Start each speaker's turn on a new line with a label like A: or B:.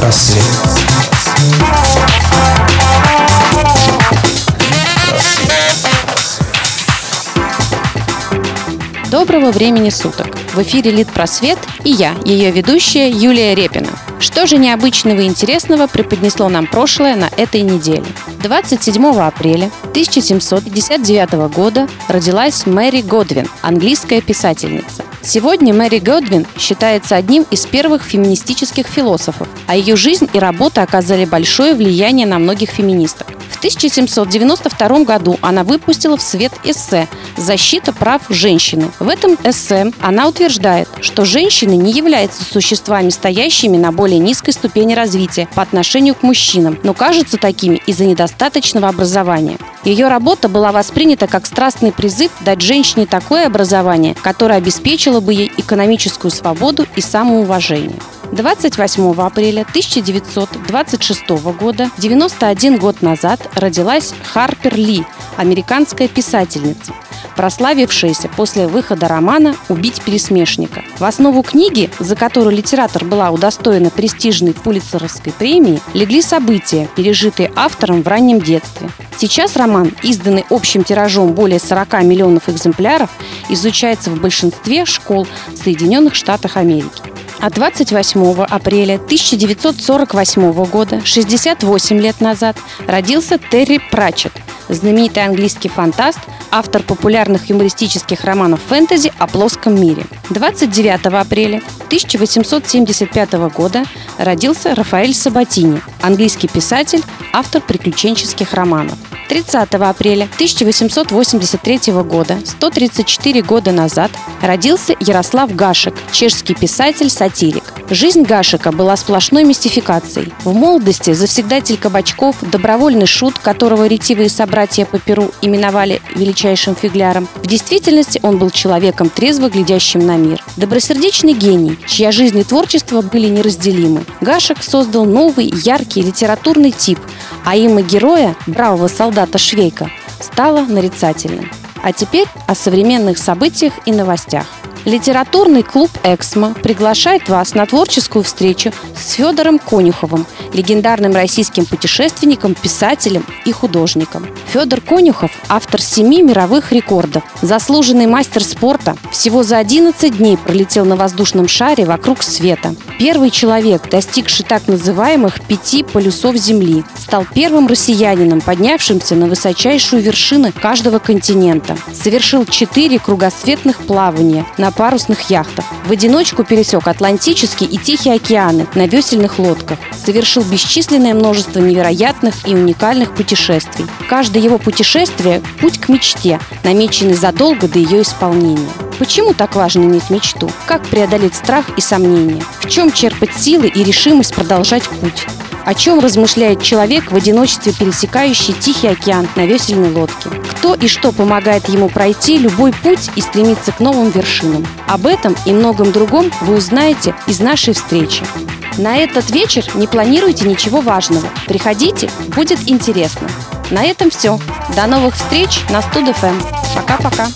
A: Просвет.
B: Доброго времени суток! В эфире «Лид Просвет» и я, ее ведущая Юлия Репина. Что же необычного и интересного преподнесло нам прошлое на этой неделе? 27 апреля 1759 года родилась Мэри Годвин, английская писательница. Сегодня Мэри Годвин считается одним из первых феминистических философов, а ее жизнь и работа оказали большое влияние на многих феминисток. В 1792 году она выпустила в свет эссе «Защита прав женщины». В этом эссе она утверждает, что женщины не являются существами, стоящими на более низкой ступени развития по отношению к мужчинам, но кажутся такими из-за недостаточного образования. Ее работа была воспринята как страстный призыв дать женщине такое образование, которое обеспечило бы ей экономическую свободу и самоуважение. 28 апреля 1926 года, 91 год назад, родилась Харпер Ли, американская писательница прославившаяся после выхода романа «Убить пересмешника». В основу книги, за которую литератор была удостоена престижной Пулицеровской премии, легли события, пережитые автором в раннем детстве. Сейчас роман, изданный общим тиражом более 40 миллионов экземпляров, изучается в большинстве школ в Соединенных Штатах Америки. А 28 апреля 1948 года, 68 лет назад, родился Терри Пратчетт, знаменитый английский фантаст, автор популярных юмористических романов фэнтези о плоском мире. 29 апреля 1875 года родился Рафаэль Сабатини, английский писатель, автор приключенческих романов. 30 апреля 1883 года, 134 года назад, родился Ярослав Гашек, чешский писатель-сатирик. Жизнь Гашика была сплошной мистификацией. В молодости завсегдатель кабачков, добровольный шут, которого ретивые собратья по Перу именовали величайшим фигляром, в действительности он был человеком, трезво глядящим на мир. Добросердечный гений, чья жизнь и творчество были неразделимы. Гашек создал новый, яркий литературный тип, а имя героя, бравого солдата Швейка, стало нарицательным. А теперь о современных событиях и новостях. Литературный клуб «Эксмо» приглашает вас на творческую встречу с Федором Конюховым, легендарным российским путешественником, писателем и художником. Федор Конюхов – автор семи мировых рекордов, заслуженный мастер спорта, всего за 11 дней пролетел на воздушном шаре вокруг света. Первый человек, достигший так называемых пяти полюсов Земли, стал первым россиянином, поднявшимся на высочайшую вершину каждого континента. Совершил четыре кругосветных плавания на парусных яхтах. В одиночку пересек Атлантический и Тихий океаны на весельных лодках. Совершил бесчисленное множество невероятных и уникальных путешествий. Каждое его путешествие – путь к мечте, намеченный задолго до ее исполнения. Почему так важно иметь мечту? Как преодолеть страх и сомнения? В чем черпать силы и решимость продолжать путь? О чем размышляет человек в одиночестве, пересекающий Тихий океан на весельной лодке? Кто и что помогает ему пройти любой путь и стремиться к новым вершинам? Об этом и многом другом вы узнаете из нашей встречи. На этот вечер не планируйте ничего важного. Приходите, будет интересно. На этом все. До новых встреч на Студ.ФМ. Пока-пока.